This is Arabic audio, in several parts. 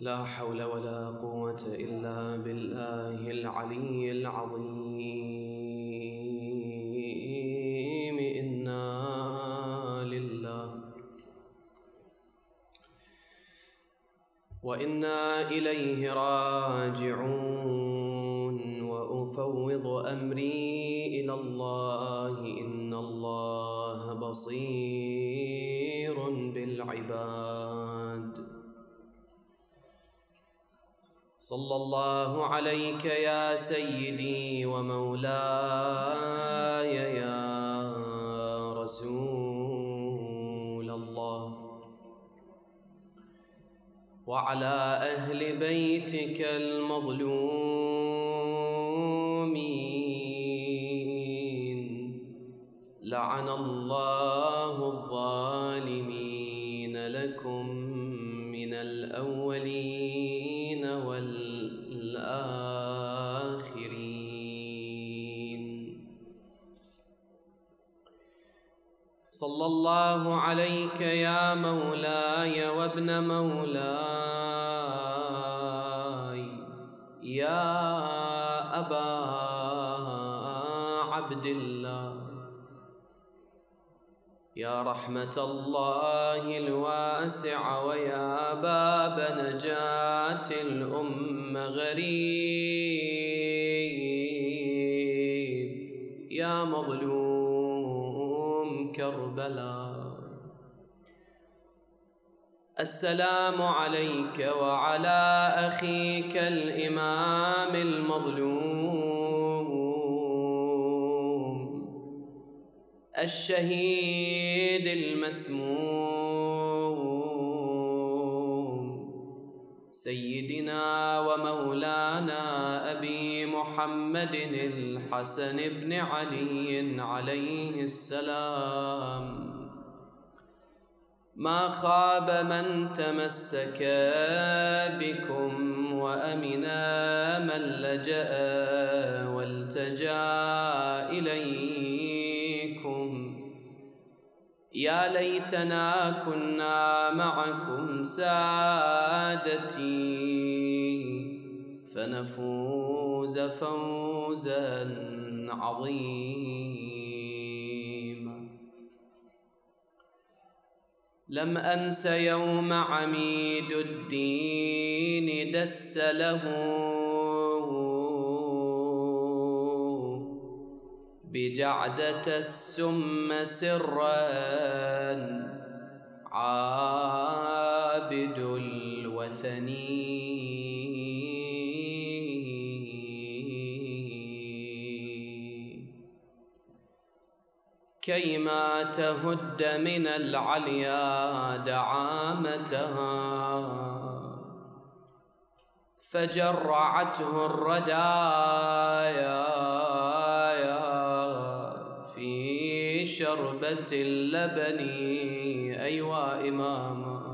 لا حول ولا قوة إلا بالله العلي العظيم. إنا لله وإنا إليه راجعون. وأفوض أمري إلى الله إن الله بصير. صلى الله عليك يا سيدي ومولاي يا رسول الله. وعلى أهل بيتك المظلومين. لعن الله الظالمين. الله عليك يا مولاي وابن مولاي. يا أبا عبد الله. يا رحمة الله الواسعة ويا باب نجاة الأمة غريب. يا مظلوم كربلاء السلام عليك وعلى أخيك الإمام المظلوم. الشهيد المسموم. سيدنا ومولانا أبي محمد الحسن بن علي عليه السلام. ما خاب من تمسك بكم وأمنا من لجأ والتجأ إليكم. يا ليتنا كنا معكم سادتي فنفوز فوزا عظيما. لم أنس يوم عميد الدين دس له بجعدة السم سرا عابد الوثن كيما تهد من العليا دعامتها. فجرعته الردايا في شربة اللبن أيوا إماما.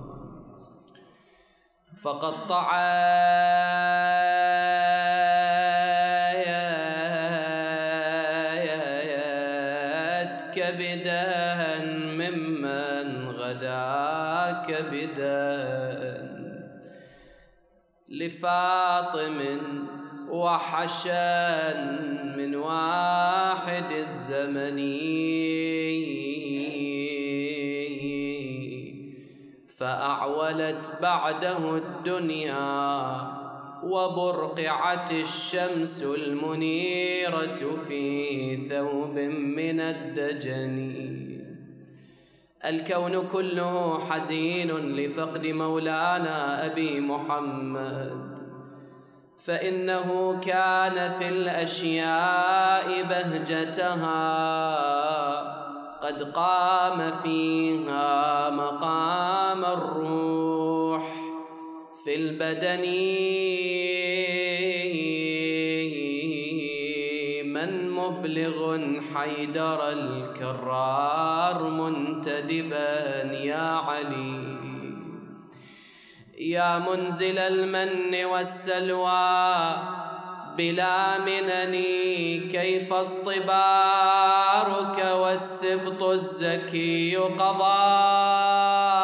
فقطع لفاطم وحشا من واحد الزمن. فأعولت بعده الدنيا وبرقعت الشمس المنيرة في ثوب من الدجن الكون كله حزين لفقد مولانا أبي محمد. فإنه كان في الأشياء بهجتها قد قام فيها مقام الروح. في البدن حيدر الكرار منتدبا يا علي. يا منزل المن والسلوى بلا منني كيف اصطبارك والسبط الزكي قضى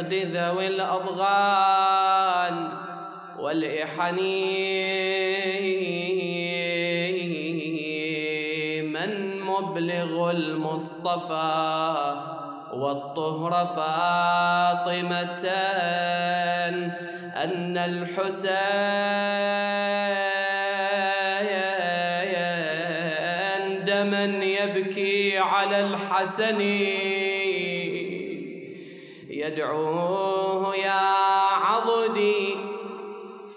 لحقد ذوي الأضغان والإحن من مبلغ المصطفى والطهر فاطمة أن الحسين دما يبكي على الحسن يدعوه يا عضدي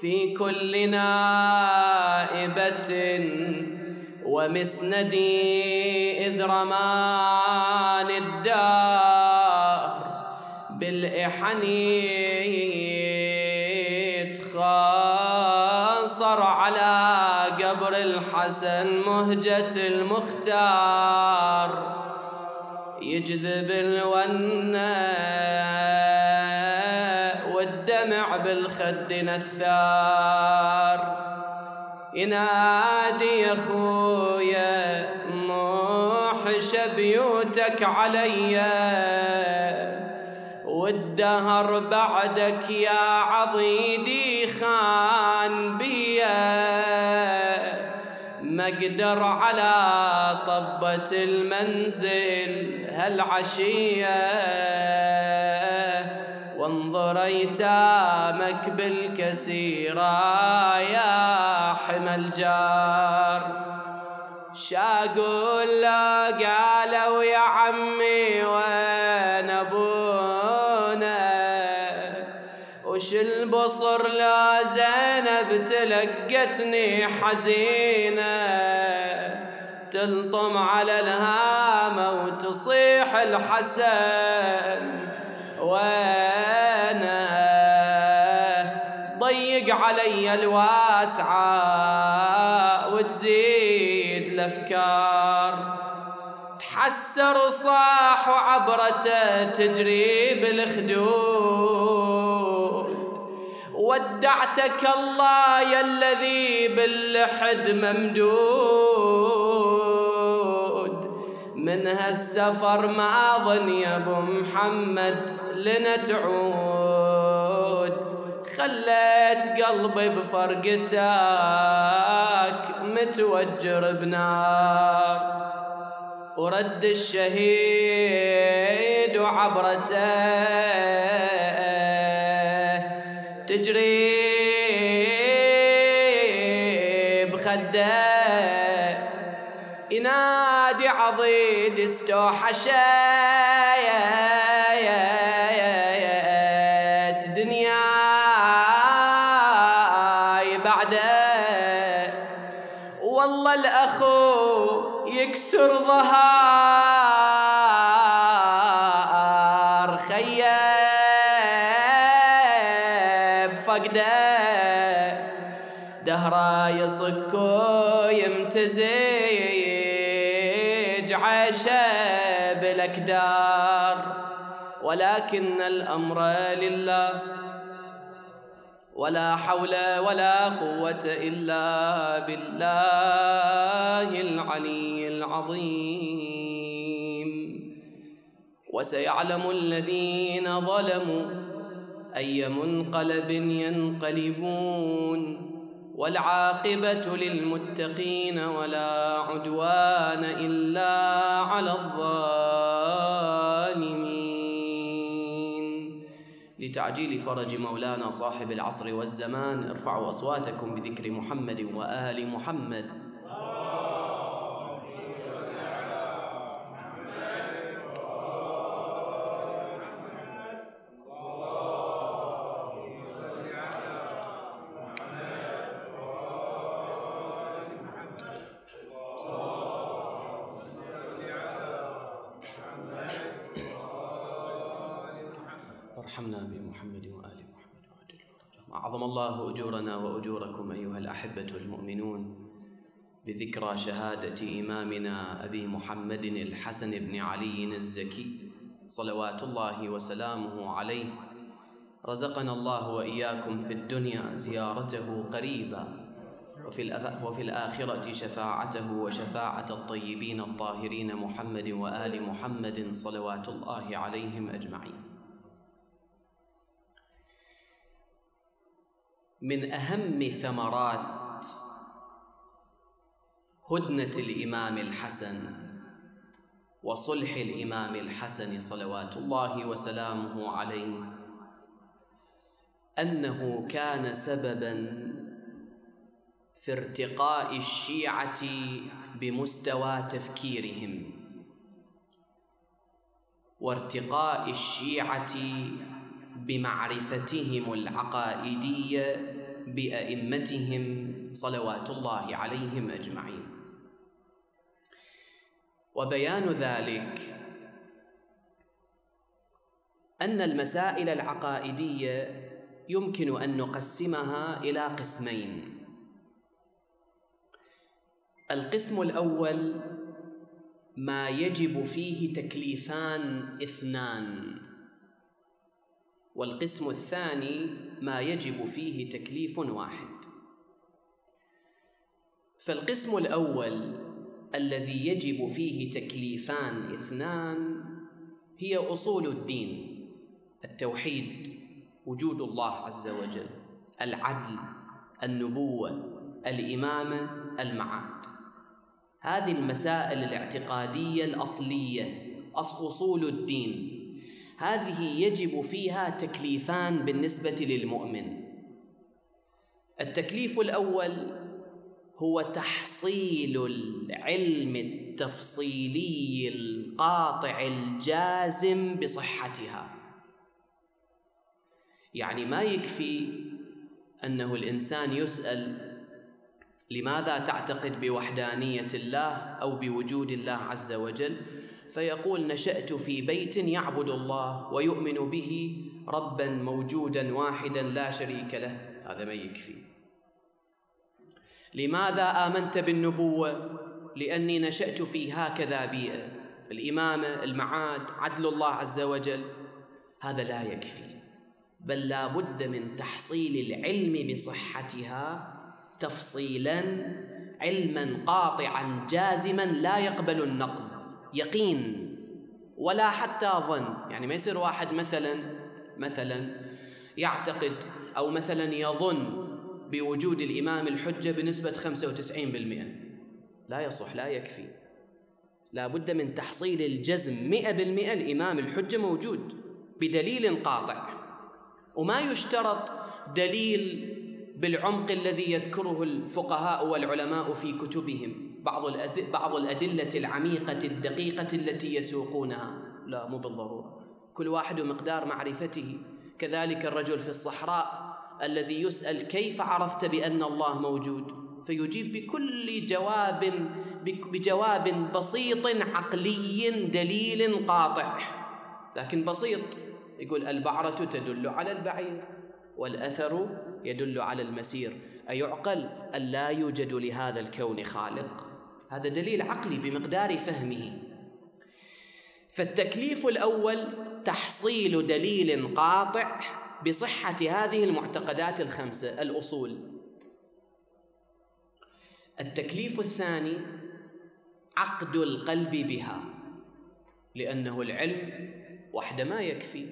في كل نائبة ومسندي إذ رمان الدار بالإحن تخاصر على قبر الحسن مهجة المختار. يجذب والدمع بالخد نثار. ينادي يا خويا موحش بيوتك عليا والدهر بعدك يا عضيدي خان بيا ما أقدر على طبة المنزل هالعشية. وانظر ايتامك بالكسيرة يا حمى الجار. شاقول له قالوا يا عمي وين أبونا؟ وش البصر لا زينب تلقتني حزينة؟ تلطم على الهامة وتصيح الحسن. وأنا ضيق علي الواسعة وتزيد الأفكار. تحسر صاح وعبرته تجري بالخدود ودعتك الله يا الذي باللحد ممدود. من هالسفر ما ظن يا أبو محمد لنا تعود خليت قلبي بفرقتك متوجر بنار ورد الشهيد وعبرته تجري ينادي عضيد ولكن الأمر لله. ولا حول ولا قوة إلا بالله العلي العظيم. وسيعلم الذين ظلموا أي منقلب ينقلبون. والعاقبة للمتقين ولا عدوان إلا على الظالمين. لتعجيل فرج مولانا صاحب العصر والزمان ارفعوا أصواتكم بذكر محمد وآل محمد. أعظم الله أجورنا وأجوركم أيها الأحبة المؤمنون بذكرى شهادة إمامنا أبي محمد الحسن بن علي الزكي صلوات الله وسلامه عليه. رزقنا الله وإياكم في الدنيا زيارته قريبا وفي, وفي الآخرة شفاعته وشفاعة الطيبين الطاهرين محمد وآل محمد صلوات الله عليهم أجمعين. من أهم ثمرات هدنة الإمام الحسن وصلح الإمام الحسن صلوات الله وسلامه عليه أنه كان سببا في ارتقاء الشيعة بمستوى تفكيرهم وارتقاء الشيعة بمعرفتهم العقائدية بأئمتهم صلوات الله عليهم أجمعين. وبيان ذلك أن المسائل العقائدية يمكن أن نقسمها إلى قسمين. القسم الأول ما يجب فيه تكليفان اثنان والقسم الثاني ما يجب فيه تكليف واحد. فالقسم الأول الذي يجب فيه تكليفان اثنان هي أصول الدين التوحيد وجود الله عز وجل العدل النبوة الإمامة المعاد. هذه المسائل الاعتقادية الأصلية أصول الدين. هذه يجب فيها تكليفان بالنسبة للمؤمن. التكليف الأول هو تحصيل العلم التفصيلي القاطع الجازم بصحتها. يعني ما يكفي أنه الإنسان يسأل لماذا تعتقد بوحدانية الله أو بوجود الله عز وجل؟ فيقول نشأت في بيت يعبد الله ويؤمن به ربا موجودا واحدا لا شريك له. هذا ما يكفي. لماذا آمنت بالنبوة؟ لأني نشأت في هكذا بيئة. الامامه المعاد عدل الله عز وجل. هذا لا يكفي. بل لا بد من تحصيل العلم بصحتها تفصيلا علما قاطعا جازما لا يقبل النقض. يقين ولا حتى ظن. يعني ما يصير واحد مثلا مثلا يعتقد أو مثلا يظن بوجود الإمام الحجة بنسبة 95% لا يصح لا يكفي. لا بد من تحصيل الجزم 100% الإمام الحجة موجود بدليل قاطع. وما يشترط دليل بالعمق الذي يذكره الفقهاء والعلماء في كتبهم. بعض بعض الأدلة العميقة الدقيقة التي يسوقونها. لا مو بالضرورة. كل واحد ومقدار معرفته. كذلك الرجل في الصحراء الذي يسأل كيف عرفت بأن الله موجود؟ فيجيب بكل جواب بجواب بسيط عقلي دليل قاطع. لكن بسيط يقول البعرة تدل على البعير والأثر يدل على المسير. أيعقل أن لا يوجد لهذا الكون خالق؟ هذا دليل عقلي بمقدار فهمه. فالتكليف الأول تحصيل دليل قاطع بصحة هذه المعتقدات الخمسة الأصول. التكليف الثاني عقد القلب بها لأنه العلم وحده ما يكفي.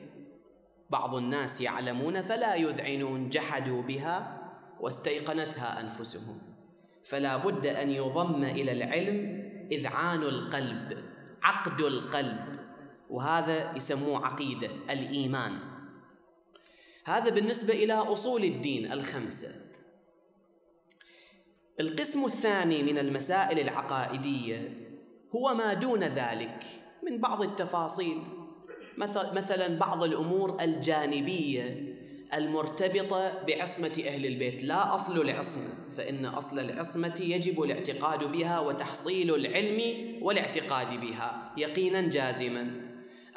بعض الناس يعلمون فلا يذعنون جحدوا بها واستيقنتها أنفسهم. فلا بد أن يضم إلى العلم إذعان القلب عقد القلب وهذا يسموه عقيدة الإيمان. هذا بالنسبة إلى أصول الدين الخمسة. القسم الثاني من المسائل العقائدية هو ما دون ذلك من بعض التفاصيل. مثلا بعض الأمور الجانبية المرتبطة بعصمة أهل البيت. لا أصل العصمه فإن أصل العصمة يجب الاعتقاد بها وتحصيل العلم والاعتقاد بها يقينا جازما.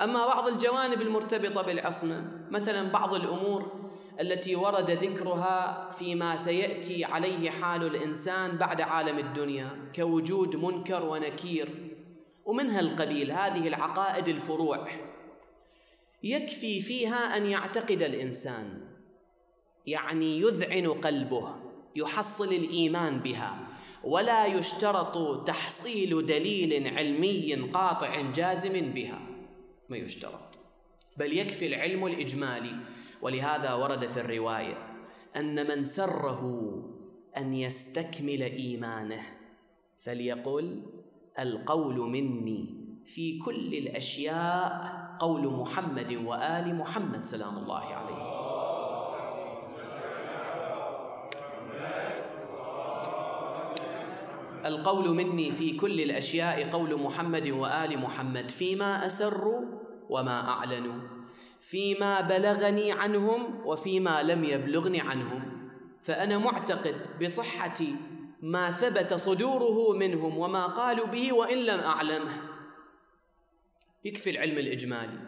أما بعض الجوانب المرتبطة بالعصمة مثلا بعض الأمور التي ورد ذكرها فيما سيأتي عليه حال الإنسان بعد عالم الدنيا كوجود منكر ونكير. ومنها القبيل هذه العقائد الفروع. يكفي فيها أن يعتقد الإنسان. يعني يذعن قلبه يحصل الإيمان بها. ولا يشترط تحصيل دليل علمي قاطع جازم بها. ما يشترط. بل يكفي العلم الإجمالي. ولهذا ورد في الرواية أن من سره أن يستكمل إيمانه فليقل القول مني. في كل الأشياء قول محمد وآل محمد سلام الله عليه. القول مني في كل الأشياء قول محمد وآل محمد. فيما اسروا وما اعلنوا فيما بلغني عنهم وفيما لم يبلغني عنهم. فأنا معتقد بصحة ما ثبت صدوره منهم وما قالوا به وإن لم أعلمه. يكفي العلم الإجمالي.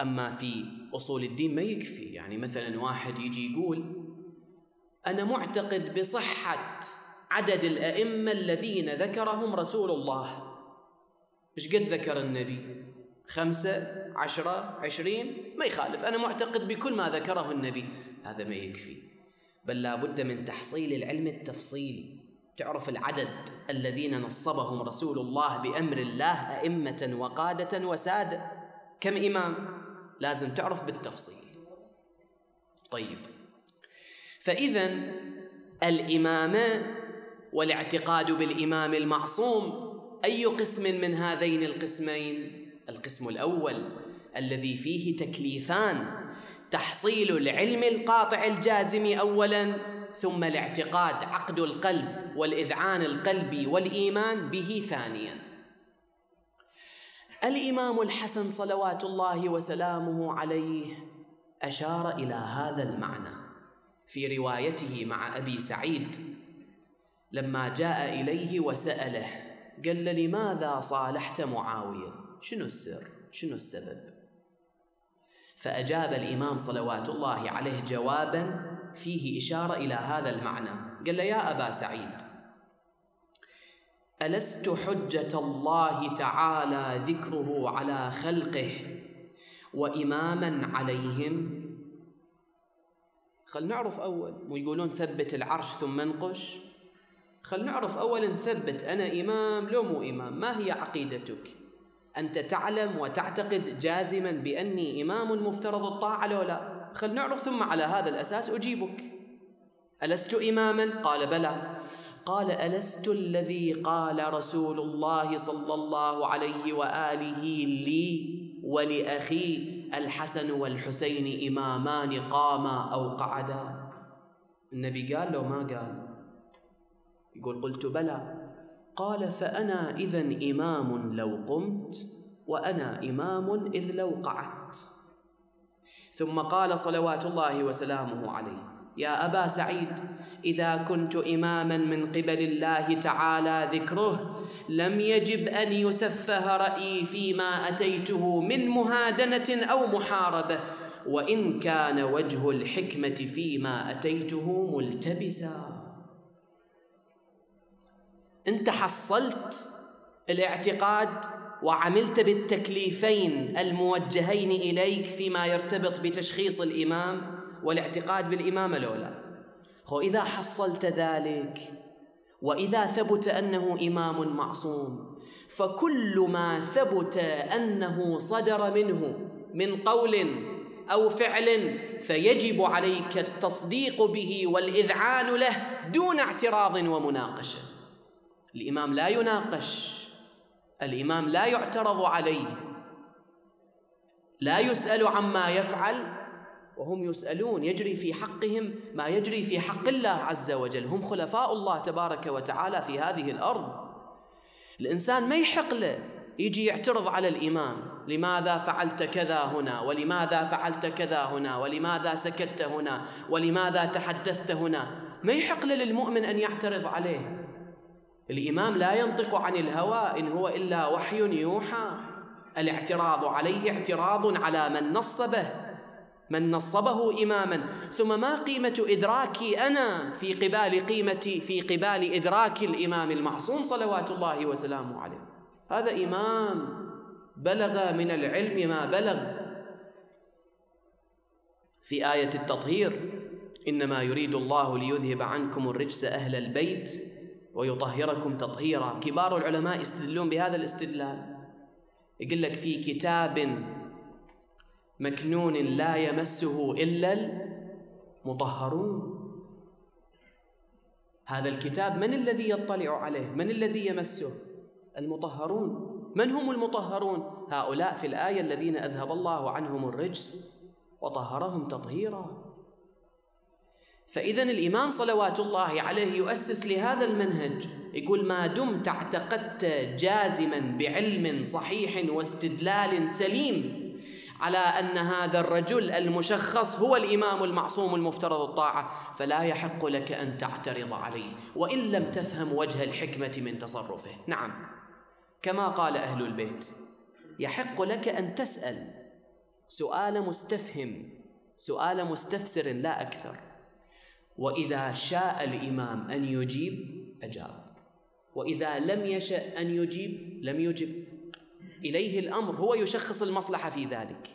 أما في أصول الدين ما يكفي. يعني مثلا واحد يجي يقول أنا معتقد بصحة عدد الأئمة الذين ذكرهم رسول الله. إيش قد ذكر النبي؟ خمسة عشرة عشرين؟ ما يخالف أنا معتقد بكل ما ذكره النبي. هذا ما يكفي. بل لا بد من تحصيل العلم التفصيلي. تعرف العدد الذين نصبهم رسول الله بأمر الله أئمة وقادة وسادة؟ كم إمام؟ لازم تعرف بالتفصيل. طيب. فإذا الإمامة والاعتقاد بالإمام المعصوم. أي قسم من هذين القسمين؟ القسم الأول الذي فيه تكليفان تحصيل العلم القاطع الجازم أولا ثم الاعتقاد عقد القلب والإذعان القلبي والإيمان به ثانيا. الإمام الحسن صلوات الله وسلامه عليه أشار إلى هذا المعنى في روايته مع أبي سعيد. لما جاء إليه وسأله قال لماذا صالحت معاوية؟ شنو السر؟ شنو السبب؟ فأجاب الإمام صلوات الله عليه جوابا فيه إشارة إلى هذا المعنى. قال له يا أبا سعيد ألست حجة الله تعالى ذكره على خلقه وإماما عليهم؟ خل نعرف أول ويقولون ثبت العرش ثم انقش. خل نعرف أولا ثبت أنا إمام لو مو إمام ما هي عقيدتك؟ أنت تعلم وتعتقد جازما بأني إمام مفترض الطاعة لو لا؟ خل نعرف ثم على هذا الأساس أجيبك. ألست إماما؟ قال بلى. قال ألست الذي قال رسول الله صلى الله عليه وآله لي ولأخي الحسن والحسين إمامان قاما أو قعدا. النبي قال لو ما قال. يقول قلت بلى. قال فأنا إذا إمام لو قمت وأنا إمام إذ لو قعدت. ثم قال صلوات الله وسلامه عليه يا أبا سعيد إذا كنت إماما من قبل الله تعالى ذكره لم يجب أن يسفه رأيي فيما أتيته من مهادنة أو محاربة وإن كان وجه الحكمة فيما أتيته ملتبسا. أنت حصلت الاعتقاد وعملت بالتكليفين الموجهين إليك فيما يرتبط بتشخيص الإمام والاعتقاد بالإمامة الأولى خو إذا حصلت ذلك وإذا ثبت أنه إمام معصوم فكل ما ثبت أنه صدر منه من قول أو فعل فيجب عليك التصديق به والإذعان له دون اعتراض ومناقشة. الإمام لا يناقش الإمام لا يعترض عليه لا يسأل عما يفعل وهم يسألون يجري في حقهم ما يجري في حق الله عز وجل. هم خلفاء الله تبارك وتعالى في هذه الأرض. الإنسان ما يحق له يجي يعترض على الإمام لماذا فعلت كذا هنا؟ ولماذا فعلت كذا هنا؟ ولماذا سكت هنا؟ ولماذا تحدثت هنا؟ ما يحق للمؤمن أن يعترض عليه. الإمام لا ينطق عن الهوى إن هو إلا وحي يوحى. الاعتراض عليه اعتراض على من نصبه من نصبه إماما. ثم ما قيمة إدراكي أنا في قبال قيمتي في قبال إدراك الإمام المعصوم صلوات الله وسلامه عليه؟ هذا إمام بلغ من العلم ما بلغ. في آية التطهير إنما يريد الله ليذهب عنكم الرجس أهل البيت. ويطهركم تطهيرا. كبار العلماء يستدلون بهذا الاستدلال. يقول لك في كتاب مكنون لا يمسه إلا المطهرون. هذا الكتاب من الذي يطلع عليه؟ من الذي يمسه؟ المطهرون. من هم المطهرون؟ هؤلاء في الآية الذين أذهب الله عنهم الرجس وطهرهم تطهيرا. فإذا الإمام صلوات الله عليه يؤسس لهذا المنهج. يقول ما دمت اعتقدت جازما بعلم صحيح واستدلال سليم على أن هذا الرجل المشخص هو الإمام المعصوم المفترض الطاعة فلا يحق لك أن تعترض عليه وإن لم تفهم وجه الحكمة من تصرفه. نعم. كما قال أهل البيت يحق لك أن تسأل سؤال مستفهم سؤال مستفسر لا أكثر. وإذا شاء الإمام أن يجيب أجاب. وإذا لم يشأ أن يجيب لم يجب. إليه الأمر هو يشخص المصلحة في ذلك.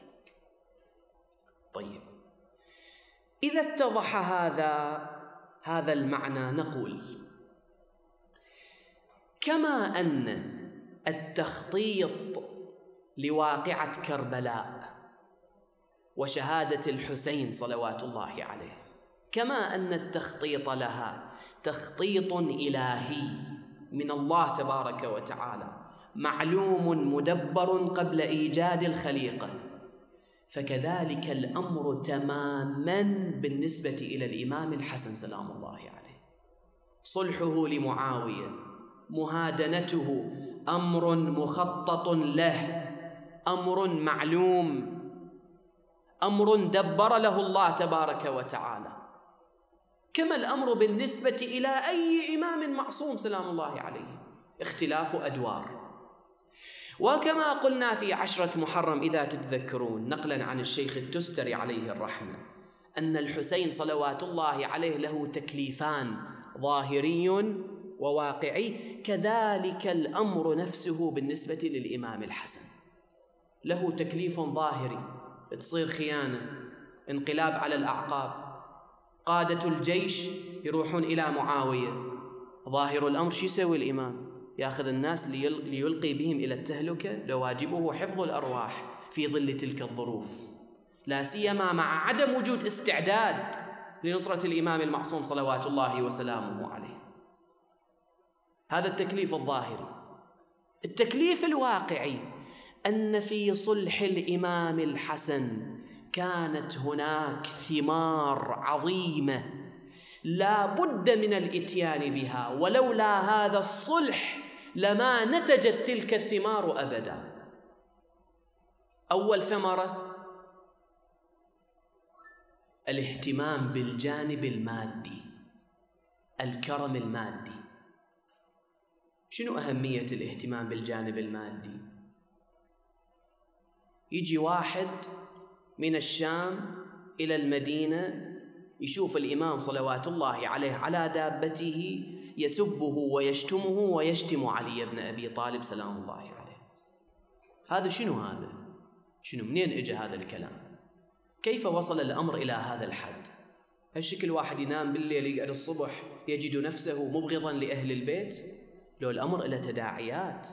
طيب. إذا اتضح هذا هذا المعنى نقول كما أن التخطيط لواقعة كربلاء وشهادة الحسين صلوات الله عليه كما أن التخطيط لها تخطيط إلهي من الله تبارك وتعالى معلوم مدبر قبل إيجاد الخليقة فكذلك الأمر تماما بالنسبة إلى الإمام الحسن سلام الله عليه. صلحه لمعاوية مهادنته أمر مخطط له أمر معلوم أمر دبر له الله تبارك وتعالى. كما الأمر بالنسبة إلى أي إمام معصوم سلام الله عليه. اختلاف أدوار. وكما قلنا في عشرة محرم إذا تتذكرون نقلا عن الشيخ التستري عليه الرحمة أن الحسين صلوات الله عليه له تكليفان ظاهري وواقعي كذلك الأمر نفسه بالنسبة للإمام الحسن. له تكليف ظاهري تصير خيانة انقلاب على الأعقاب. قادة الجيش يروحون إلى معاوية. ظاهر الأمر شو يسوي الإمام؟ يأخذ الناس ليلقي بهم إلى التهلكة لو واجبه حفظ الأرواح في ظل تلك الظروف. لا سيما مع عدم وجود استعداد لنصرة الإمام المعصوم صلوات الله وسلامه عليه. هذا التكليف الظاهري التكليف الواقعي أن في صلح الإمام الحسن كانت هناك ثمار عظيمة لا بد من الإتيان بها ولولا هذا الصلح لما نتجت تلك الثمار أبدا. أول ثمرة؟ الاهتمام بالجانب المادي الكرم المادي. شنو أهمية الاهتمام بالجانب المادي؟ يجي واحد من الشام إلى المدينة يشوف الإمام صلوات الله عليه على دابته يسبه ويشتمه ويشتم علي بن أبي طالب سلام الله عليه هذا شنو هذا؟ شنو منين اجى هذا الكلام؟ كيف وصل الأمر إلى هذا الحد؟ هالشكل واحد ينام بالليل يقعد الصبح يجد نفسه مبغضا لأهل البيت لو الأمر إلى تداعيات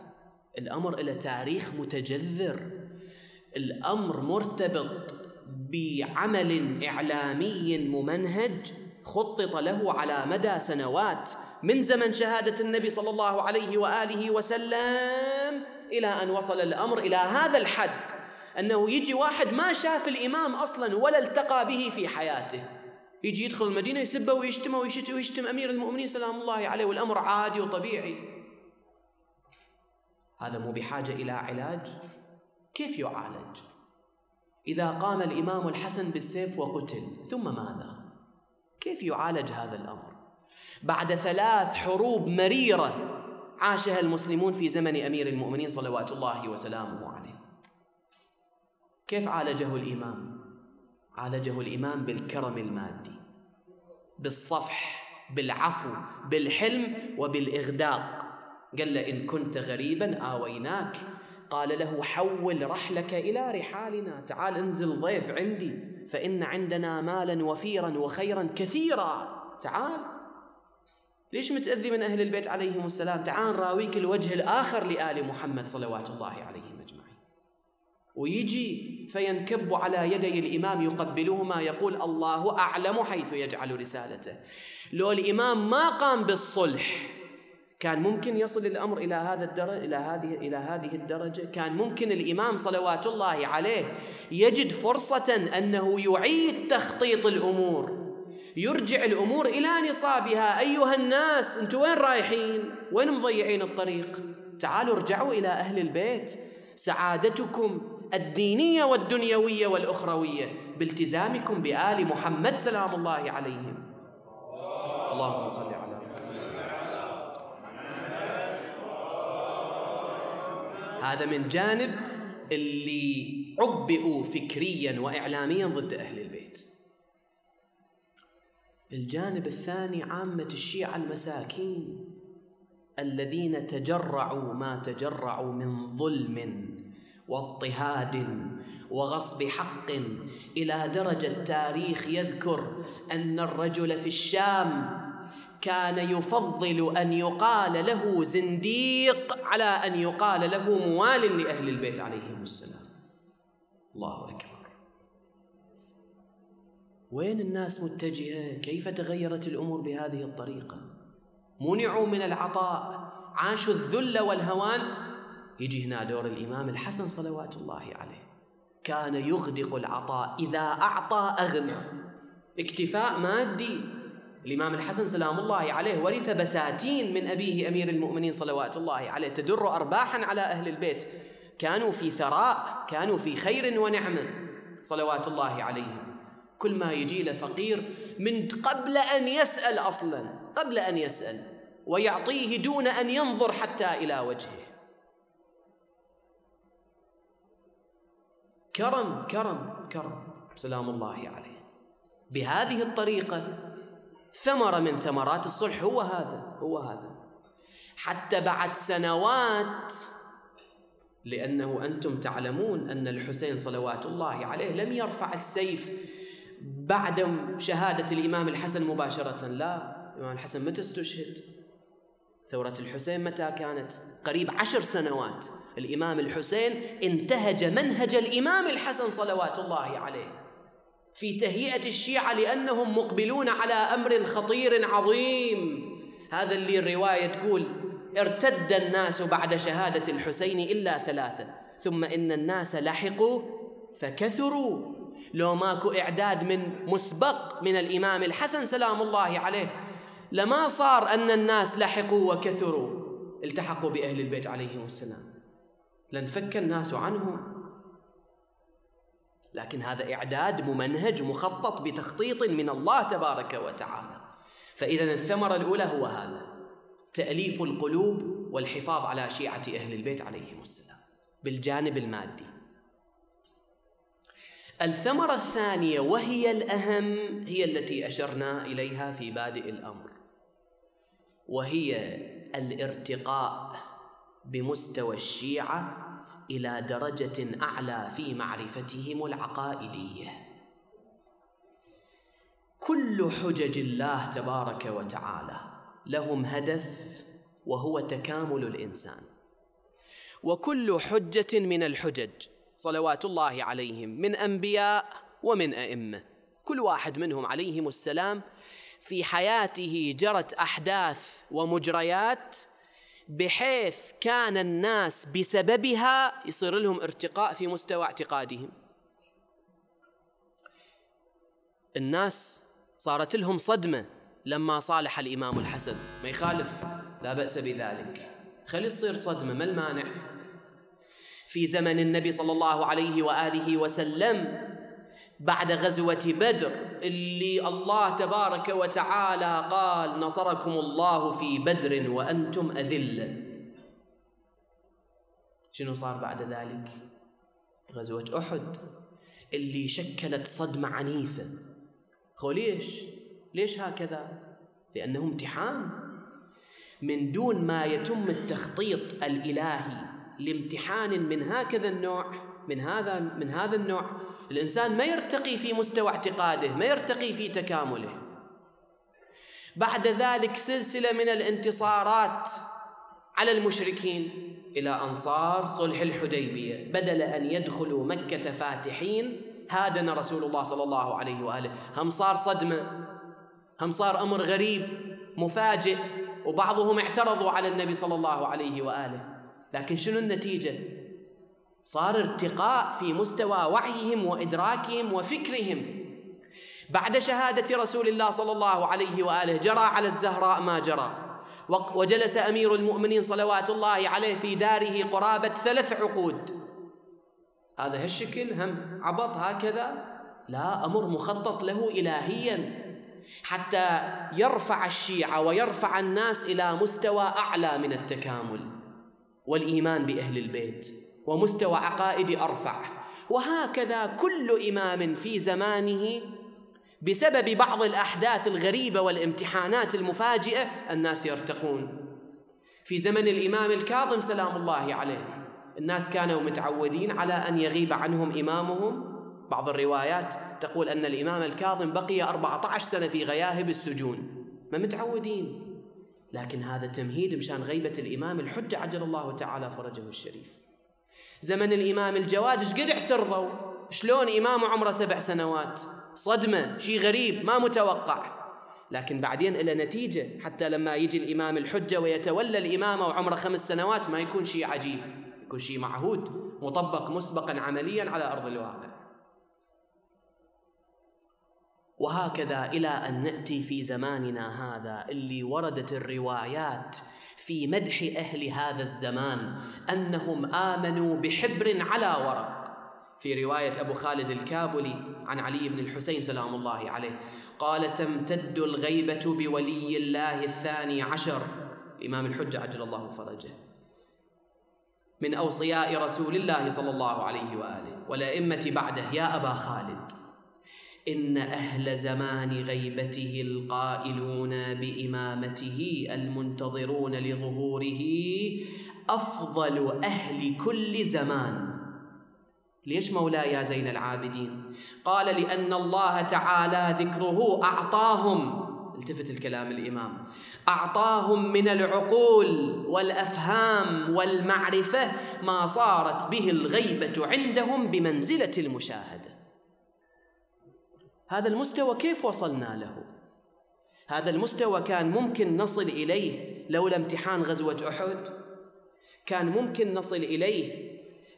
الأمر إلى تاريخ متجذر الأمر مرتبط بعمل إعلامي ممنهج خطط له على مدى سنوات من زمن شهادة النبي صلى الله عليه وآله وسلم إلى أن وصل الأمر إلى هذا الحد أنه يجي واحد ما شاف الإمام أصلا ولا التقى به في حياته. يجي يدخل المدينة يسبه ويشتمه ويشتم, ويشتم أمير المؤمنين سلام الله عليه والأمر عادي وطبيعي. هذا مو بحاجة إلى علاج؟ كيف يعالج؟ إذا قام الإمام الحسن بالسيف وقتل ثم ماذا؟ كيف يعالج هذا الأمر؟ بعد ثلاث حروب مريرة عاشها المسلمون في زمن أمير المؤمنين صلوات الله وسلامه عليه. كيف عالجه الإمام؟ عالجه الإمام بالكرم المادي بالصفح بالعفو بالحلم وبالإغداق. قال إن كنت غريبا آويناك قال له حول رحلك إلى رحالنا. تعال انزل ضيف عندي. فإن عندنا مالا وفيرا وخيرا كثيرا. تعال. ليش متأذي من أهل البيت عليهم السلام؟ تعال راويك الوجه الآخر لآل محمد صلوات الله عليهم أجمعين. ويجي فينكب على يدي الإمام يقبلهما يقول الله أعلم حيث يجعل رسالته. لو الإمام ما قام بالصلح كان ممكن يصل الأمر إلى هذا الدرجة إلى هذه إلى هذه الدرجة. كان ممكن الإمام صلوات الله عليه يجد فرصة أنه يعيد تخطيط الأمور يرجع الأمور إلى نصابها. أيها الناس أنتم وين رايحين؟ وين مضيعين الطريق؟ تعالوا ارجعوا إلى أهل البيت. سعادتكم الدينية والدنيوية والأخروية بالتزامكم بآل محمد سلام الله عليهم. اللهم صل على هذا من جانب اللي عبئوا فكريا واعلاميا ضد أهل البيت. الجانب الثاني عامة الشيعة المساكين الذين تجرعوا ما تجرعوا من ظلم واضطهاد وغصب حق إلى درجة تاريخ يذكر أن الرجل في الشام كان يفضل أن يقال له زنديق على أن يقال له موال لأهل البيت عليهم السلام. الله أكبر. وين الناس متجهه كيف تغيرت الأمور بهذه الطريقة؟ منعوا من العطاء عاشوا الذل والهوان. يجي هنا دور الإمام الحسن صلوات الله عليه. كان يغدق العطاء إذا أعطى أغنى. اكتفاء مادي. الإمام الحسن سلام الله عليه ورث بساتين من أبيه أمير المؤمنين صلوات الله عليه تدر أرباحا على أهل البيت. كانوا في ثراء كانوا في خير ونعمة صلوات الله عليهم. كل ما يجي له فقير من قبل أن يسأل أصلا قبل أن يسأل ويعطيه دون أن ينظر حتى إلى وجهه. كرم كرم كرم. سلام الله عليه. بهذه الطريقة ثمرة من ثمرات الصلح هو هذا هو هذا. حتى بعد سنوات لأنه أنتم تعلمون أن الحسين صلوات الله عليه لم يرفع السيف بعد شهادة الإمام الحسن مباشرة. لا الإمام الحسن متى استشهد؟ ثورة الحسين متى كانت؟ قريب عشر سنوات. الإمام الحسين انتهج منهج الإمام الحسن صلوات الله عليه. في تهيئة الشيعة لأنهم مقبلون على أمر خطير عظيم. هذا اللي الرواية تقول ارتد الناس بعد شهادة الحسين إلا ثلاثة ثم إن الناس لحقوا فكثروا. لو ماكو إعداد من مسبق من الإمام الحسن سلام الله عليه لما صار أن الناس لحقوا وكثروا التحقوا بأهل البيت عليهم السلام. لانفك الناس عنهم. لكن هذا إعداد ممنهج مخطط بتخطيط من الله تبارك وتعالى. فإذا الثمرة الأولى هو هذا تأليف القلوب والحفاظ على شيعة أهل البيت عليهم السلام بالجانب المادي. الثمرة الثانية وهي الأهم هي التي أشرنا إليها في بادئ الأمر وهي الارتقاء بمستوى الشيعة إلى درجة أعلى في معرفتهم العقائديه كل حجج الله تبارك وتعالى لهم هدف وهو تكامل الإنسان. وكل حجة من الحجج صلوات الله عليهم من أنبياء ومن أئمة. كل واحد منهم عليهم السلام في حياته جرت أحداث ومجريات بحيث كان الناس بسببها يصير لهم ارتقاء في مستوى اعتقادهم. الناس صارت لهم صدمة لما صالح الإمام الحسن. ما يخالف لا بأس بذلك. خلي تصير صدمة ما المانع؟ في زمن النبي صلى الله عليه وآله وسلم بعد غزوة بدر اللي الله تبارك وتعالى قال نصركم الله في بدر وأنتم أذلة شنو صار بعد ذلك؟ غزوة أحد اللي شكلت صدمة عنيفة. هو ليش؟ ليش هكذا؟ لأنه امتحان. من دون ما يتم التخطيط الإلهي لامتحان من هكذا النوع من هذا من هذا النوع الإنسان ما يرتقي في مستوى اعتقاده ما يرتقي في تكامله. بعد ذلك سلسلة من الانتصارات على المشركين إلى أنصار صلح الحديبية. بدل أن يدخلوا مكة فاتحين هادن رسول الله صلى الله عليه وآله. هم صار صدمة هم صار أمر غريب مفاجئ وبعضهم اعترضوا على النبي صلى الله عليه وآله. لكن شنو النتيجة؟ صار ارتقاء في مستوى وعيهم وإدراكهم وفكرهم. بعد شهادة رسول الله صلى الله عليه وآله جرى على الزهراء ما جرى. وجلس أمير المؤمنين صلوات الله عليه في داره قرابة ثلاث عقود. هذا هالشكل هم عبط هكذا؟ لا أمر مخطط له الهيا. حتى يرفع الشيعة ويرفع الناس إلى مستوى أعلى من التكامل والإيمان بأهل البيت. ومستوى عقائدي ارفع وهكذا كل إمام في زمانه بسبب بعض الأحداث الغريبة والامتحانات المفاجئة الناس يرتقون. في زمن الإمام الكاظم سلام الله عليه الناس كانوا متعودين على أن يغيب عنهم إمامهم. بعض الروايات تقول أن الإمام الكاظم بقي 14 سنة في غياهب السجون. ما متعودين. لكن هذا تمهيد مشان غيبة الإمام الحجة عجل الله تعالى فرجه الشريف. زمن الإمام الجواد إيش قد اعترضوا؟ شلون إمام عمره سبع سنوات؟ صدمة شيء غريب ما متوقع. لكن بعدين إلى نتيجة حتى لما يجي الإمام الحجة ويتولى الإمامة وعمره خمس سنوات ما يكون شيء عجيب. يكون شيء معهود مطبق مسبقا عمليا على أرض الواقع. وهكذا إلى أن نأتي في زماننا هذا اللي وردت الروايات في مدح أهل هذا الزمان أنهم آمنوا بحبر على ورق. في رواية أبو خالد الكابلي عن علي بن الحسين سلام الله عليه قال تمتد الغيبة بولي الله الثاني عشر. إمام الحجة عجل الله فرجه. من أوصياء رسول الله صلى الله عليه وآله والأئمة بعده يا أبا خالد. إن أهل زمان غيبته القائلون بإمامته المنتظرون لظهوره أفضل أهل كل زمان. ليش مولاي يا زين العابدين؟ قال لأن الله تعالى ذكره أعطاهم. التفت الكلام الإمام. أعطاهم من العقول والأفهام والمعرفة ما صارت به الغيبة عندهم بمنزلة المشاهدة. هذا المستوى كيف وصلنا له؟ هذا المستوى كان ممكن نصل إليه لولا امتحان غزوة أحد؟ كان ممكن نصل إليه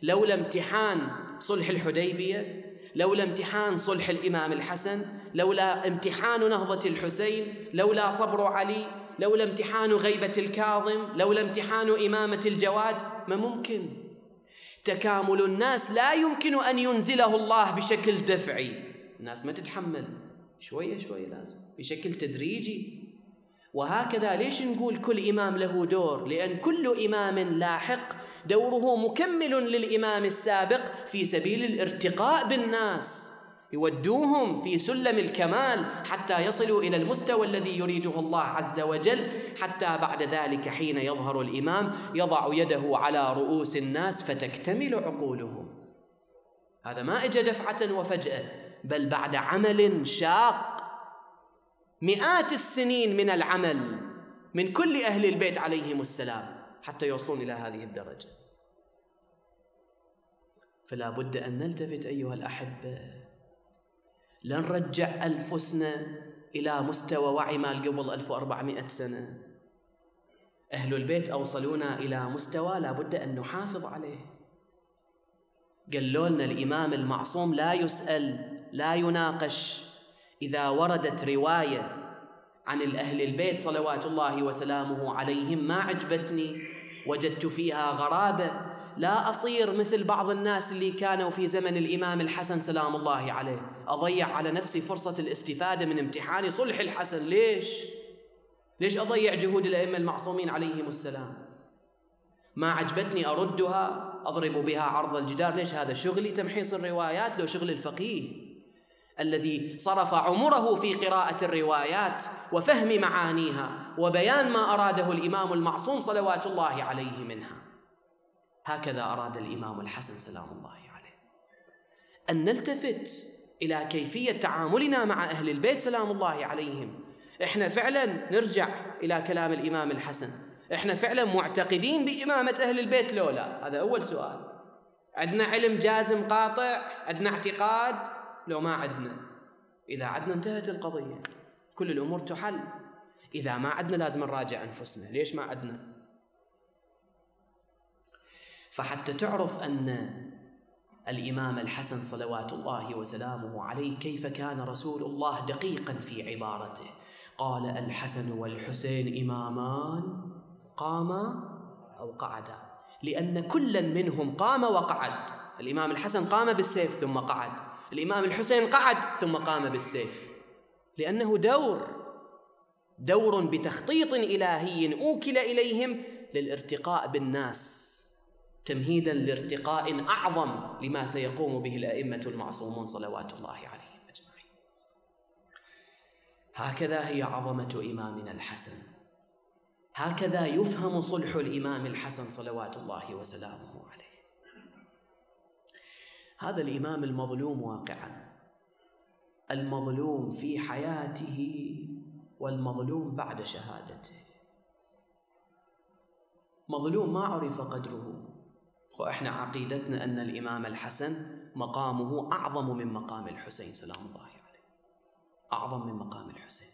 لولا امتحان صلح الحديبية؟ لولا امتحان صلح الإمام الحسن؟ لولا امتحان نهضة الحسين؟ لولا صبر علي؟ لولا امتحان غيبة الكاظم؟ لولا امتحان إمامة الجواد؟ ما ممكن. تكامل الناس لا يمكن أن ينزله الله بشكل دفعي. الناس ما تتحمل. شوية شوية لازم. بشكل تدريجي. وهكذا ليش نقول كل إمام له دور؟ لأن كل إمام لاحق دوره مكمل للإمام السابق في سبيل الارتقاء بالناس. يودوهم في سلم الكمال حتى يصلوا إلى المستوى الذي يريده الله عز وجل حتى بعد ذلك حين يظهر الإمام يضع يده على رؤوس الناس فتكتمل عقولهم. هذا ما اجى دفعة وفجأة. بل بعد عمل شاق. مئات السنين من العمل من كل أهل البيت عليهم السلام حتى يوصلون إلى هذه الدرجة. فلا بد أن نلتفت أيها الأحبة. لا نرجع أنفسنا إلى مستوى وعي مال قبل 1400 سنة. أهل البيت أوصلونا إلى مستوى لا بد أن نحافظ عليه. قالوا لنا الإمام المعصوم لا يسأل لا يناقش. إذا وردت رواية عن الأهل البيت صلوات الله وسلامه عليهم ما عجبتني وجدت فيها غرابة لا أصير مثل بعض الناس اللي كانوا في زمن الإمام الحسن سلام الله عليه. أضيع على نفسي فرصة الاستفادة من امتحان صلح الحسن. ليش؟ ليش أضيع جهود الأئمة المعصومين عليهم السلام؟ ما عجبتني أردها أضرب بها عرض الجدار. ليش هذا شغلي تمحيص الروايات لو شغل الفقيه؟ الذي صرف عمره في قراءة الروايات وفهم معانيها وبيان ما أراده الإمام المعصوم صلوات الله عليه منها. هكذا أراد الإمام الحسن سلام الله عليه. أن نلتفت إلى كيفية تعاملنا مع أهل البيت سلام الله عليهم. إحنا فعلا نرجع إلى كلام الإمام الحسن. إحنا فعلا معتقدين بإمامة أهل البيت لو لا هذا أول سؤال. عندنا علم جازم قاطع عندنا اعتقاد لو ما عندنا إذا عندنا انتهت القضية. كل الأمور تحل. إذا ما عندنا لازم نراجع أنفسنا. ليش ما عندنا فحتى تعرف أن الإمام الحسن صلوات الله وسلامه عليه كيف كان رسول الله دقيقا في عبارته. قال الحسن والحسين إمامان قاما أو قعدا. لأن كلا منهم قام وقعد. الإمام الحسن قام بالسيف ثم قعد. الإمام الحسين قعد ثم قام بالسيف. لأنه دور دور بتخطيط إلهي أوكل إليهم للارتقاء بالناس تمهيدا لارتقاء أعظم لما سيقوم به الأئمة المعصومون صلوات الله عليهم أجمعين. هكذا هي عظمة إمامنا الحسن. هكذا يفهم صلح الإمام الحسن صلوات الله وسلامه. هذا الإمام المظلوم واقعا. المظلوم في حياته والمظلوم بعد شهادته. مظلوم ما عرف قدره. وإحنا عقيدتنا أن الإمام الحسن مقامه أعظم من مقام الحسين سلام الله عليه. أعظم من مقام الحسين.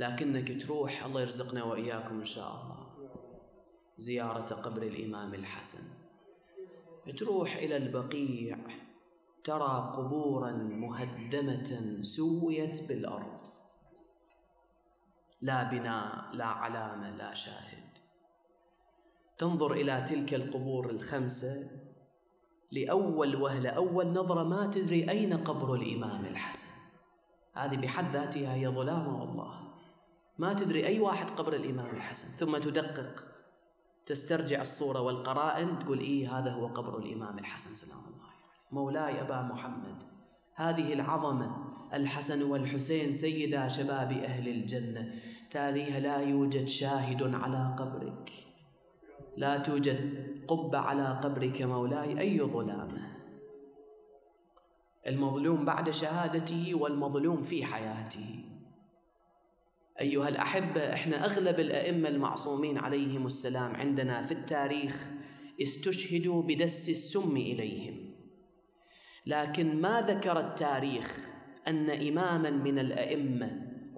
لكنك تروح الله يرزقنا وإياكم إن شاء الله زيارة قبر الإمام الحسن. تروح إلى البقيع ترى قبورا مهدمة سويت بالأرض. لا بناء لا علامة لا شاهد. تنظر إلى تلك القبور الخمسة لأول وهلة. أول نظرة ما تدري أين قبر الإمام الحسن؟ هذه بحد ذاتها هي ظلامة والله ما تدري أي واحد قبر الإمام الحسن؟ ثم تدقق. تسترجع الصورة والقرائن تقول إيه هذا هو قبر الإمام الحسن سلام الله عليه. مولاي أبا محمد هذه العظمة الحسن والحسين سيدا شباب أهل الجنة. تاليها لا يوجد شاهد على قبرك. لا توجد قبة على قبرك مولاي أي ظلامة؟ المظلوم بعد شهادته والمظلوم في حياته. أيها الأحبة إحنا أغلب الأئمة المعصومين عليهم السلام عندنا في التاريخ استشهدوا بدس السم إليهم. لكن ما ذكر التاريخ أن إماما من الأئمة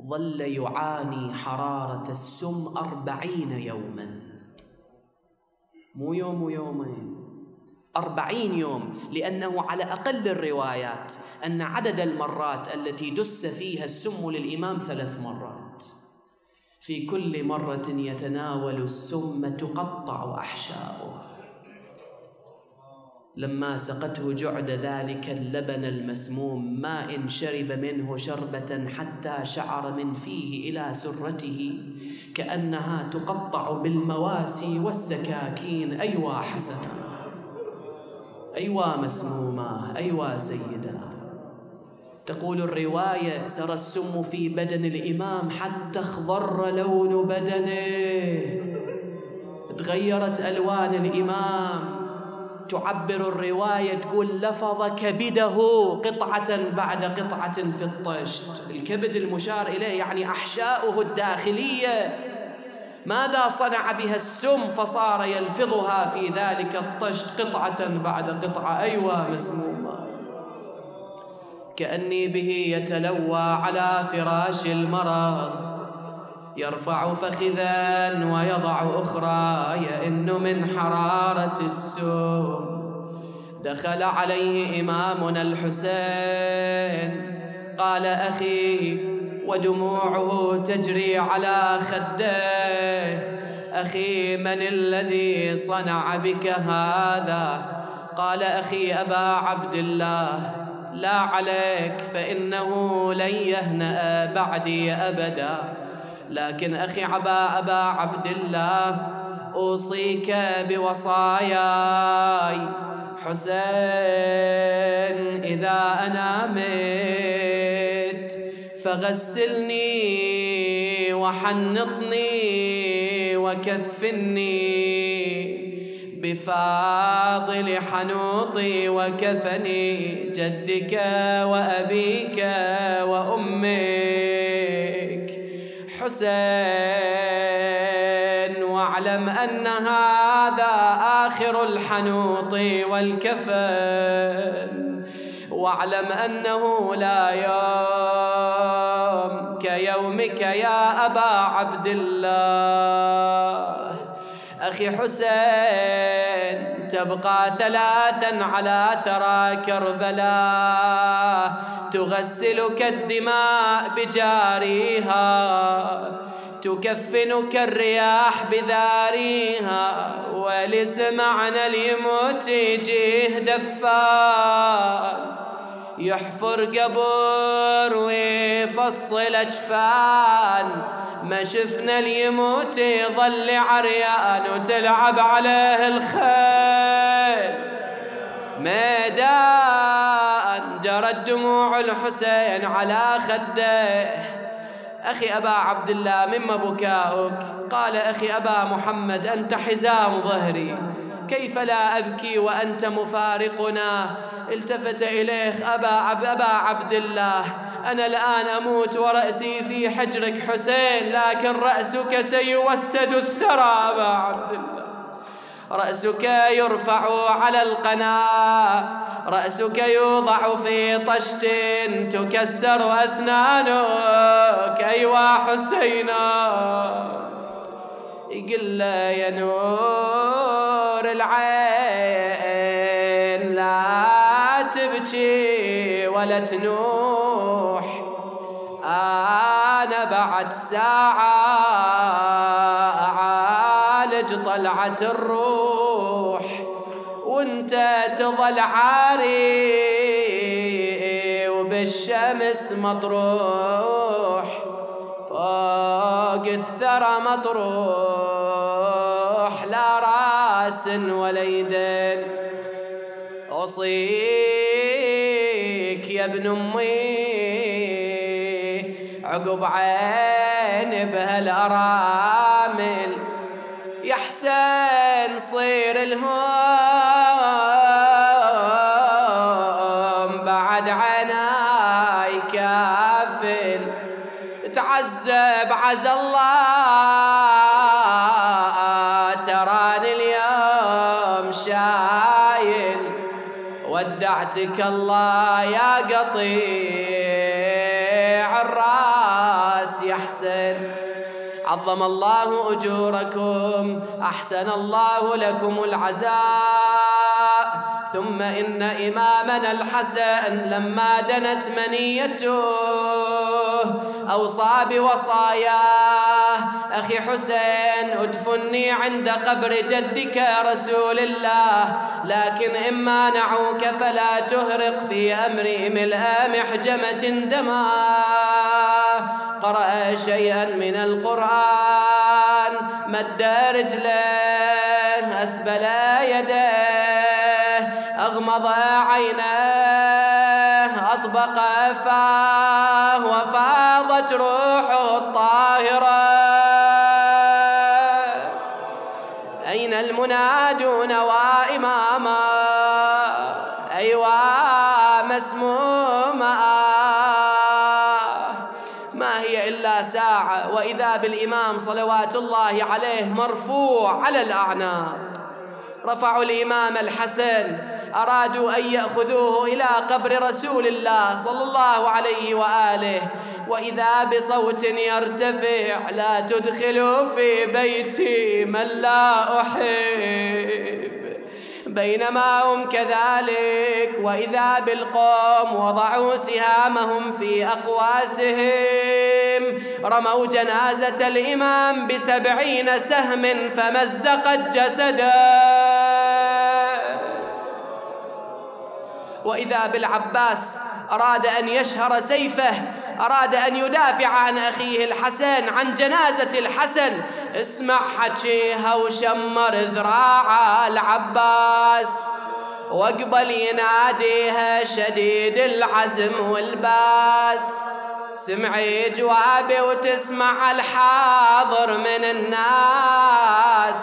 ظل يعاني حرارة السم أربعين يوما. مو يوم ويومين أربعين يوم لأنه على أقل الروايات أن عدد المرات التي دس فيها السم للإمام ثلاث مرات. في كل مرة يتناول السم تقطع أحشاؤه. لما سقته جعد ذلك اللبن المسموم ما إن شرب منه شربة حتى شعر من فيه إلى سرته كأنها تقطع بالمواسي والسكاكين. أيوا حسنا أيوا مسمومة أيوا سيدا. تقول الرواية سرى السم في بدن الإمام حتى اخضر لون بدنه. تغيرت ألوان الإمام. تعبر الرواية تقول لفظ كبده قطعة بعد قطعة في الطشت. الكبد المشار إليه يعني أحشاؤه الداخلية. ماذا صنع بها السم فصار يلفظها في ذلك الطشت قطعة بعد قطعة؟ أيوة مسمومة كأني به يتلوى على فراش المرض. يرفع فخذا ويضع أخرى يئن من حرارة السوم دخل عليه إمامنا الحسين. قال أخي ودموعه تجري على خديه. أخي من الذي صنع بك هذا؟ قال أخي أبا عبد الله. لا عليك فإنه لن يهنأ بعدي أبدا. لكن أخي عبا أبا عبد الله أوصيك بوصاياي. حسين إذا أنا مت فغسلني وحنطني وكفني. بفاضل حنوطي وكفني جدك وأبيك وأمك. حسين واعلم أن هذا آخر الحنوط والكفن. واعلم أنه لا يوم كيومك يا أبا عبد الله. أخي حسين تبقى ثلاثا على ثرى كربلاء تغسلك الدماء بجاريها تكفنك الرياح بذاريها ولسمعنا ليموت يجيه دفان يحفر قبر ويفصل أجفان ما شفنا اليموت يظل عريان وتلعب عليه الخيل. ميدان جرت دموع الحسين على خده. أخي أبا عبد الله مما بكاؤك؟ قال أخي أبا محمد أنت حزام ظهري. كيف لا أبكي وأنت مفارقنا؟ التفت إليه أبا, عب أبا عبد الله. أنا الآن أموت ورأسي في حجرك حسين لكن رأسك سيوسد الثرى أبا عبد الله. رأسك يرفع على القناة رأسك يوضع في طشت تكسر أسنانك أيوا حسينا. يقول يا نور العين لا تبكي. ولا تنوح أنا بعد ساعة أعالج طلعة الروح. وأنت تظل عاري وبالشمس مطروح فوق الثرى مطروح لا رأس ولا يدين. أوصيك يا ابن أمي. عقب عين بهالأرامل يا حسين صير الهوم. بعد عناي كافل تعذب عز الله ودعتك الله يا قطيع الراس يا حسين. عظم الله أجوركم أحسن الله لكم العزاء ثم إن إمامنا الحسن لما دنت منيته أوصى بوصاياه. أخي حسين ادفني عند قبر جدك رسول الله لكن إن مانعوك فلا تهرق في أمري ملء محجمة دما. قرأ شيئا من القرآن مد رجله أسبل يديه. أغمض عينيه أطبق فاه وفاضت روحه الطاهرة. أين المنادون وإماما؟ أيوا مسموما ما هي إلا ساعة وإذا بالإمام صلوات الله عليه مرفوع على الأعناق. رفعوا الإمام الحسن. أرادوا أن يأخذوه إلى قبر رسول الله صلى الله عليه وآله. وإذا بصوت يرتفع لا تدخلوا في بيتي من لا أحب. بينما هم كذلك وإذا بالقوم وضعوا سهامهم في أقواسهم رموا جنازة الإمام بسبعين سهم فمزقت جسده وإذا بالعباس أراد أن يشهر سيفه أراد أن يدافع عن أخيه الحسن عن جنازة الحسن. اسمع حكيها وشمر ذراع العباس. واقبل يناديها شديد العزم والباس. سمعي جوابي وتسمع الحاضر من الناس.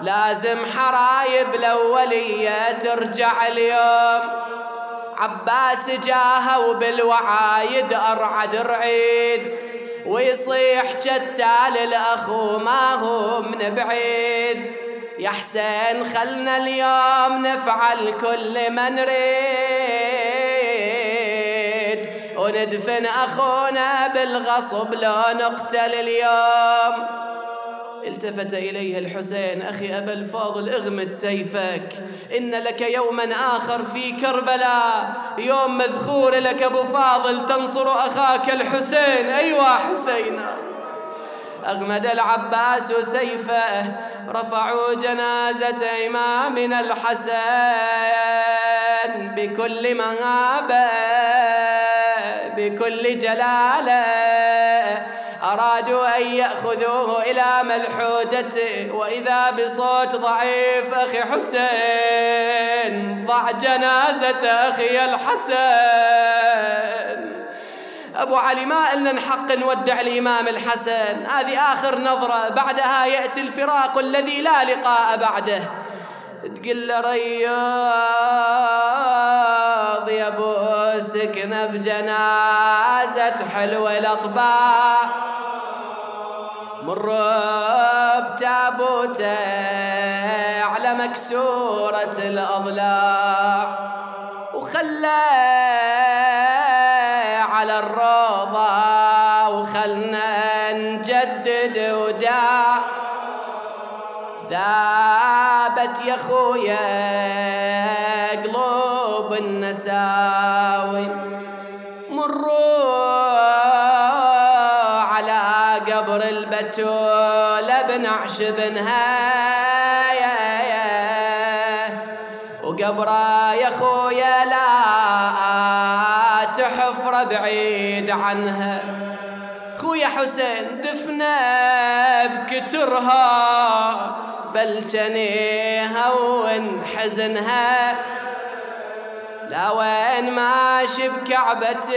لازم حرايب الأولية ترجع اليوم. عباس جاها وبالوعايد أرعد رعيد ويصيح جتال الأخو ما هو من بعيد. يا حسين خلنا اليوم نفعل كل ما نريد. وندفن أخونا بالغصب لو نقتل اليوم. التفت إليه الحسين. أخي أبا الفاضل اغمد سيفك. إن لك يوما آخر في كربلاء. يوم مذخور لك أبو فاضل تنصر أخاك الحسين. أيوا حسينا أغمد العباس سيفه. رفعوا جنازة إمامنا الحسن بكل مهابة بكل جلالة. أرادوا أن يأخذوه إلى ملحودته وإذا بصوت ضعيف أخي حسين ضع جنازة أخي الحسن أبو علي ما قلنا نحق نودع الإمام الحسن هذه آخر نظرة بعدها يأتي الفراق الذي لا لقاء بعده. تقول له رياض يا أبو سكنه بجنازة حلو الأطباع. مر بتابوته على مكسورة الأضلاع وخلى البتول بنعش بنها وقبره يا خويا لا تحفر بعيد عنها خويا حسين دفنه بكترها بل جنيها وانحزنها. لا وين ماشي بكعبتي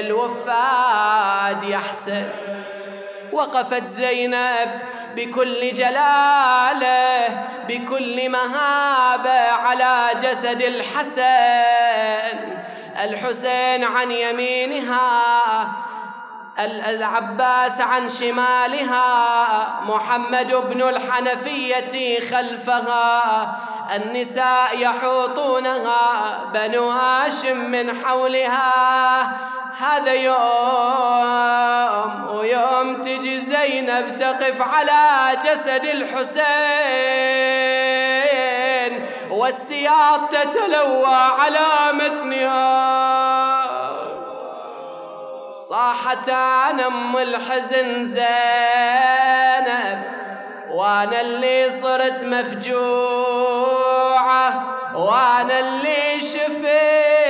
الوفاد يحسن. وقفت زينب بكل جلاله بكل مهابه على جسد الحسن. الحسين عن يمينها العباس عن شمالها محمد بن الحنفية خلفها النساء يحوطونها بنو هاشم من حولها. هذا يوم ويوم تجي زينب تقف على جسد الحسين والسياط تتلوى على متنها صاحت أنا أم الحزن زينب وأنا اللي صرت مفجوعة وأنا اللي شفيت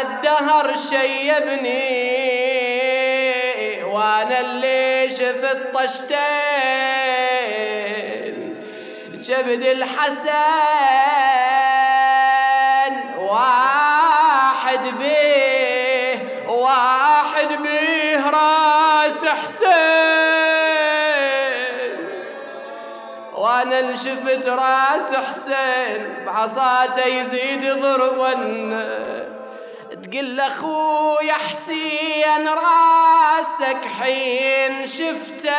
الدهر شيبني وأنا اللي شفت طشتين. جبد الحسن واحد بيه واحد بيه راس حسين. وأنا اللي شفت راس حسين بعصاته يزيد ضربا. تقول أخويا حسين راسك حين شفته.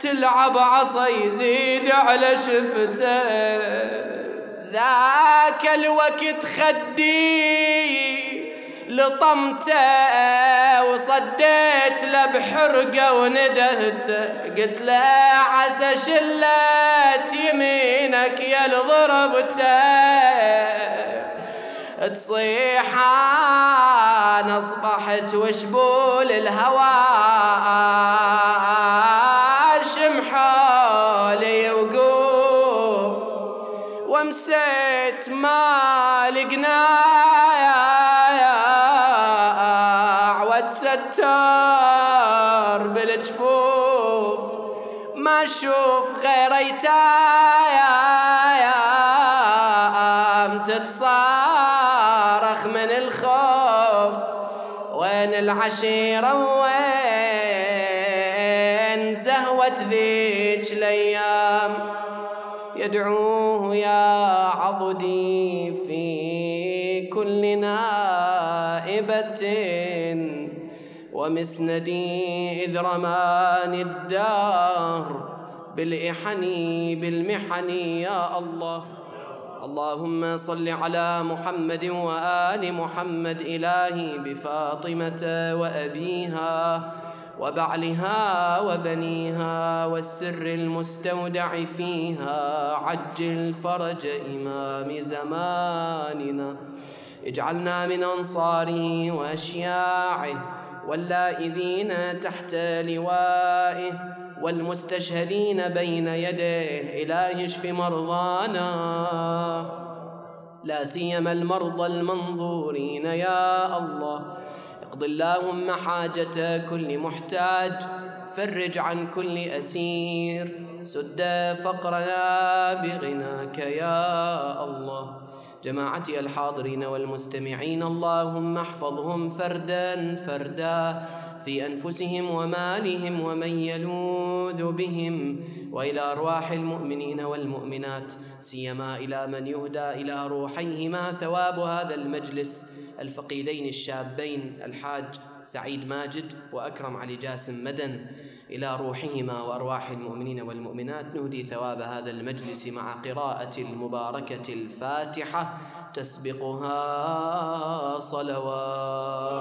تلعب عصا يزيد على شفته. ذاك الوقت خدي لطمته وصديت له بحرقة وندهته. قلت له عسى شلت يمينك يا ضربته تصيح أنا أصبحت وشبول الهوى. ومسندي إذ رماني الدار بالإحن بالمحن يا الله. اللهم صل على محمد وآل محمد إلهي بفاطمة وأبيها وبعلها وبنيها والسر المستودع فيها عجل فرج إمام زماننا. اجعلنا من أنصاره وأشياعه واللائذين تحت لوائه والمستشهدين بين يديه. إله اشف مرضانا. لا سيما المرضى المنظورين. يا الله اقض اللهم حاجة كل محتاج. فرج عن كل أسير. سد فقرنا بغناك يا الله. جماعتي الحاضرين والمستمعين اللهم احفظهم فردا فردا في أنفسهم ومالهم ومن يلوذ بهم وإلى أرواح المؤمنين والمؤمنات سيما إلى من يهدى إلى روحيهما ثواب هذا المجلس الفقيدين الشابين الحاج سعيد ماجد وأكرم علي جاسم مدن. إلى روحهما وأرواح المؤمنين والمؤمنات. نهدي ثواب هذا المجلس مع قراءة المباركة الفاتحة. تسبقها صلوات.